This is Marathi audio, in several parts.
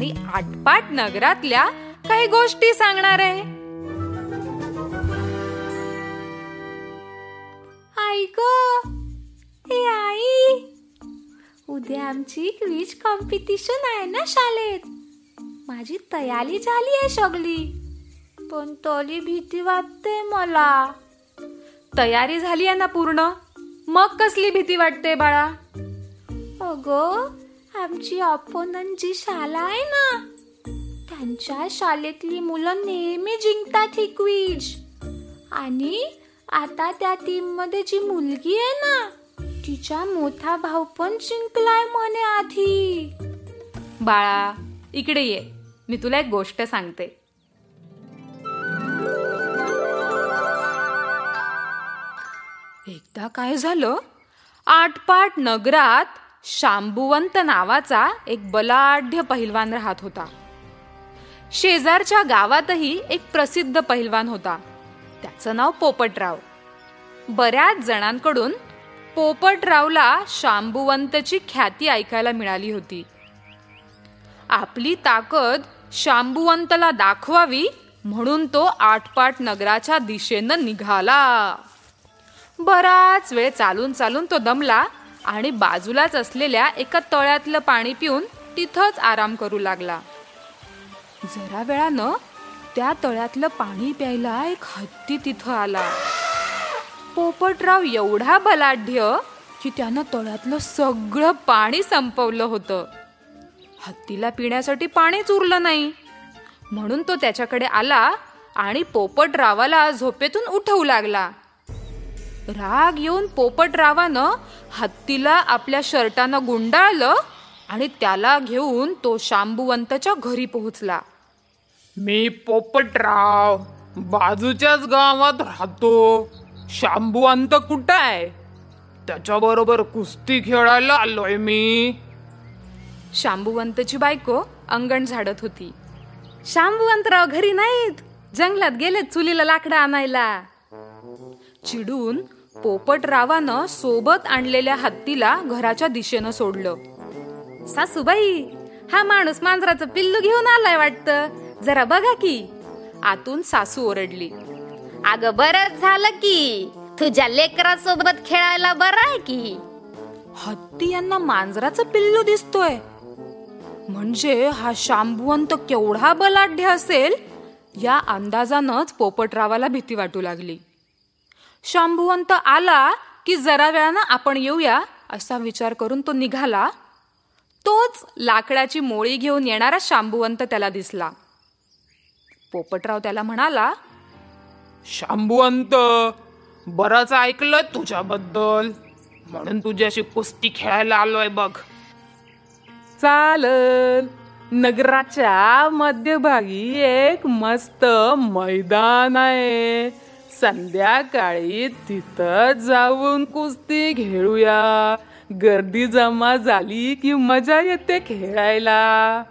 आणि आटपाट नगरातल्या काही गोष्टी सांगणार आहे. आई ग ए आई उद्या आमची क्विज कॉम्पिटिशन आहे ना शाळेत. माझी तयारी झाली आहे सगळी. पण तोली भीती वाटते मला. तयारी झाली आहे ना पूर्ण? मग कसली भीती वाटते बाळा? अगं आमची अपोनंट जी शाळा आहे ना? त्यांच्या शाळेतली मुलं नेहमी जिंकतात ही क्विज. आणि आता त्या टीममध्ये जी मुलगी आहे ना तिचा मोठा भाऊ पण जिंकलाय म्हणे आधी. बाळा इकडे ये. मी तुला एक गोष्ट सांगते. एकदा काय झालं? आटपाट नगरात शांबुवंत नावाचा एक बलाढ्य पहिलवान राहत होता. शेजारच्या गावातही एक प्रसिद्ध पहिलवान होता. त्याचं नाव पोपटराव. बऱ्याच जणांकडून पोपटरावला शांबुवंतची ख्याती ऐकायला मिळाली होती. आपली ताकद शांबुवंतला दाखवावी म्हणून तो आटपाट नगराच्या दिशेनं निघाला. बराच वेळ चालून चालून तो दमला आणि बाजूलाच असलेल्या एका तळ्यातलं पाणी पिऊन तिथंच आराम करू लागला. जरा वेळानं त्या तळ्यातलं पाणी प्यायला एक हत्ती तिथं आला. पोपटराव एवढा बलाढ्य की त्यानं तळ्यातलं सगळं पाणी संपवलं होतं. हत्तीला पिण्यासाठी पाणीच उरलं नाही. म्हणून तो त्याच्याकडे आला आणि पोपटरावाला झोपेतून उठवू लागला. राग येऊन पोपटरावानं हत्तीला आपल्या शर्टानं गुंडाळलं आणि त्याला घेऊन तो शांबुवंतच्या घरी पोहोचला. मी पोपटराव बाजूच्याच गावात राहतो. शांबुवंत कुठं आहे? त्याच्याबरोबर कुस्ती खेळायला आलोय मी. शांबुवंतची बायको अंगण झाडत होती. शांबुवंतराव घरी नाहीत. जंगलात गेलेत चुलीला लाकडं आणायला. चिडून पोपटरावानं सोबत आणलेल्या हत्तीला घराच्या दिशेनं सोडलं. सासूबाई हा माणूस मांजराचं पिल्लू घेऊन आलाय वाटतं. जरा बघा की. आतून सासू ओरडली. अगं बरंच झालं की. तुझ्या लेकरासोबत खेळायला बरं आहे की. हत्ती यांना मांजराचं पिल्लू दिसतोय. म्हणजे हा शांबुवंत केवढा बलाढ्य असेल? या अंदाजानंच पोपटरावाला भीती वाटू लागली. शांबुवंत आला की जरा वेळानं आपण येऊया असा विचार करून तो निघाला. तोच लाकडाची मोळी घेऊन येणारा शांबुवंत त्याला दिसला. पोपटराव त्याला म्हणाला शांबुवंत बरंच ऐकलं तुझ्याबद्दल. म्हणून तुझ्याशी कुस्ती खेळायला आलोय बघ. चालल नगराच्या मध्यभागी एक मस्त मैदान आहे. संध्याकाळी तिथं जाऊन कुस्ती खेळूया गर्दी जमा झाली की मजा येते खेळायला.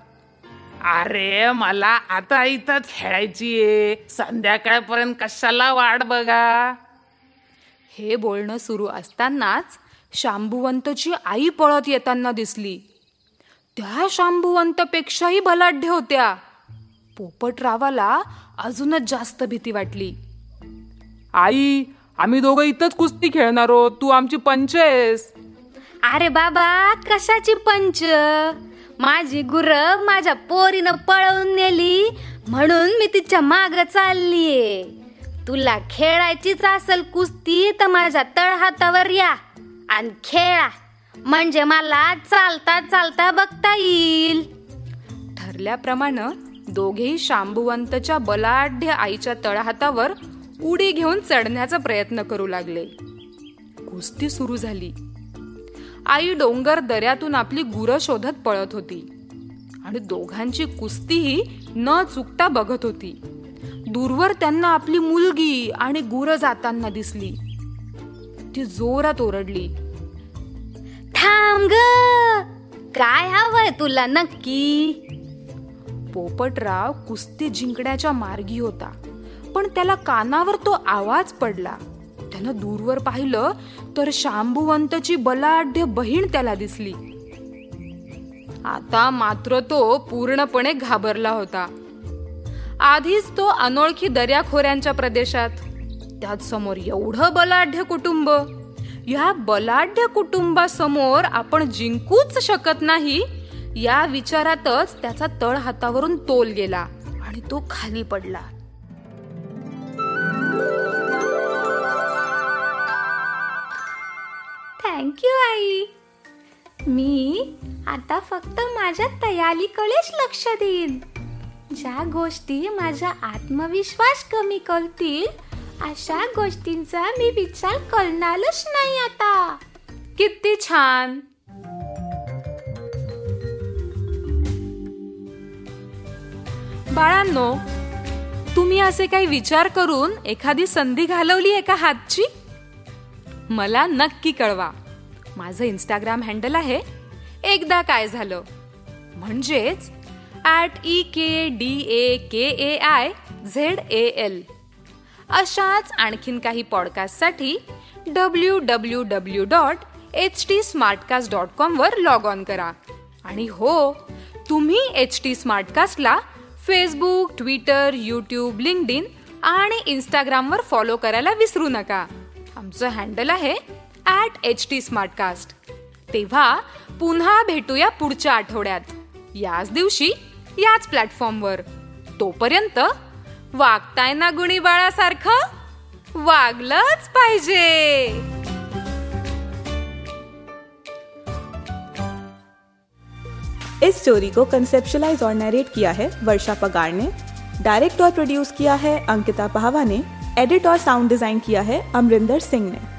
अरे मला आता इथं खेळायची आहे संध्याकाळपर्यंत कशाला वाट बघा? हे बोलणं सुरू असतानाच शांभुवंतची आई पळत येताना दिसली. त्या शांभुवंतपेक्षाही बलाढ्य होत्या. पोपटरावाला अजूनच जास्त भीती वाटली. आई आम्ही दोघं इथंच कुस्ती खेळणार आहोत. तू आमची पंच आहेस. अरे बाबा कशाची पंच? माझी गुर माझ्या पोरीनं पळवून नेली म्हणून मी तिच्या माग चाललीये. तुला खेळायचीच असेल कुस्ती तर माझ्या तळहातावर या आणि खेळा. म्हणजे मला चालता चालता बघता येईल. ठरल्याप्रमाणे दोघेही शांभुवंतच्या बलाढ्य आईच्या तळहातावर उडी घेऊन चढण्याचा प्रयत्न करू लागले. कुस्ती सुरू झाली. आई डोंगर दऱ्यातून आपली गुरं शोधत पळत होती. आणि दोघांची कुस्तीही न चुकता बघत होती. दूरवर त्यांना आपली मुलगी आणि गुरं जाताना दिसली. ती जोरात ओरडली. थांब ग! काय हवंय तुला नक्की? पोपटराव कुस्ती जिंकण्याच्या मार्गी होता. पण त्याला कानावर तो आवाज पडला. त्यानं दूरवर पाहिलं तर शांभुवंतची बलाढ्य बहीण त्याला दिसली. आता मात्र तो पूर्णपणे घाबरला होता. आधीच तो अनोळखी दर्याखोऱ्यांच्या प्रदेशात. त्यात समोर एवढं बलाढ्य कुटुंब. या बलाढ्य कुटुंबासमोर आपण जिंकूच शकत नाही या विचारातच त्याचा तळ हातावरून तोल गेला आणि तो खाली पडला. थँक्यू आई. मी आता फक्त माझ्या तयारीकडेच लक्ष देईन. ज्या गोष्टी माझा आत्मविश्वास कमी करतील अशा गोष्टींचा मी विचार करणारच नाही आता. किती छान. बाळांनो तुम्ही असे काही विचार करून एखादी संधी घालवली आहे का हातची? मला नक्की कळवा. माझं इंस्टाग्राम हँडल आहे. एकदा काय झालं? म्हणजेच at E K D A K A I Z A L अशाच आणखीन काही पॉडकास्टसाठी W W W dot H T Smartcast dot कॉमवर log on करा. आणि हो तुम्ही एच टी स्मार्टकास्टला फेसबुक ट्विटर यूट्यूब लिंक्ड आणि इंस्टाग्रामवर फॉलो करायला विसरू नका. आमचं हँडल आहे ॲट एच टी स्मार्टकास्ट तेव्हा पुन्हा भेटूया पुढच्या आठवड्यात. याच दिवशी याच प्लॅटफॉर्मवर तोपर्यंत वागताय ना गुणी बाळासारखं वागलंच पाहिजे! इस स्टोरी को कंसेप्शलाइज और नरेट किया है वर्षा पगार ने। डायरेक्ट और प्रोड्यूस किया है अंकिता पहावा ने। एडिट और साउंड डिजाइन किया है अमरिंदर सिंह ने।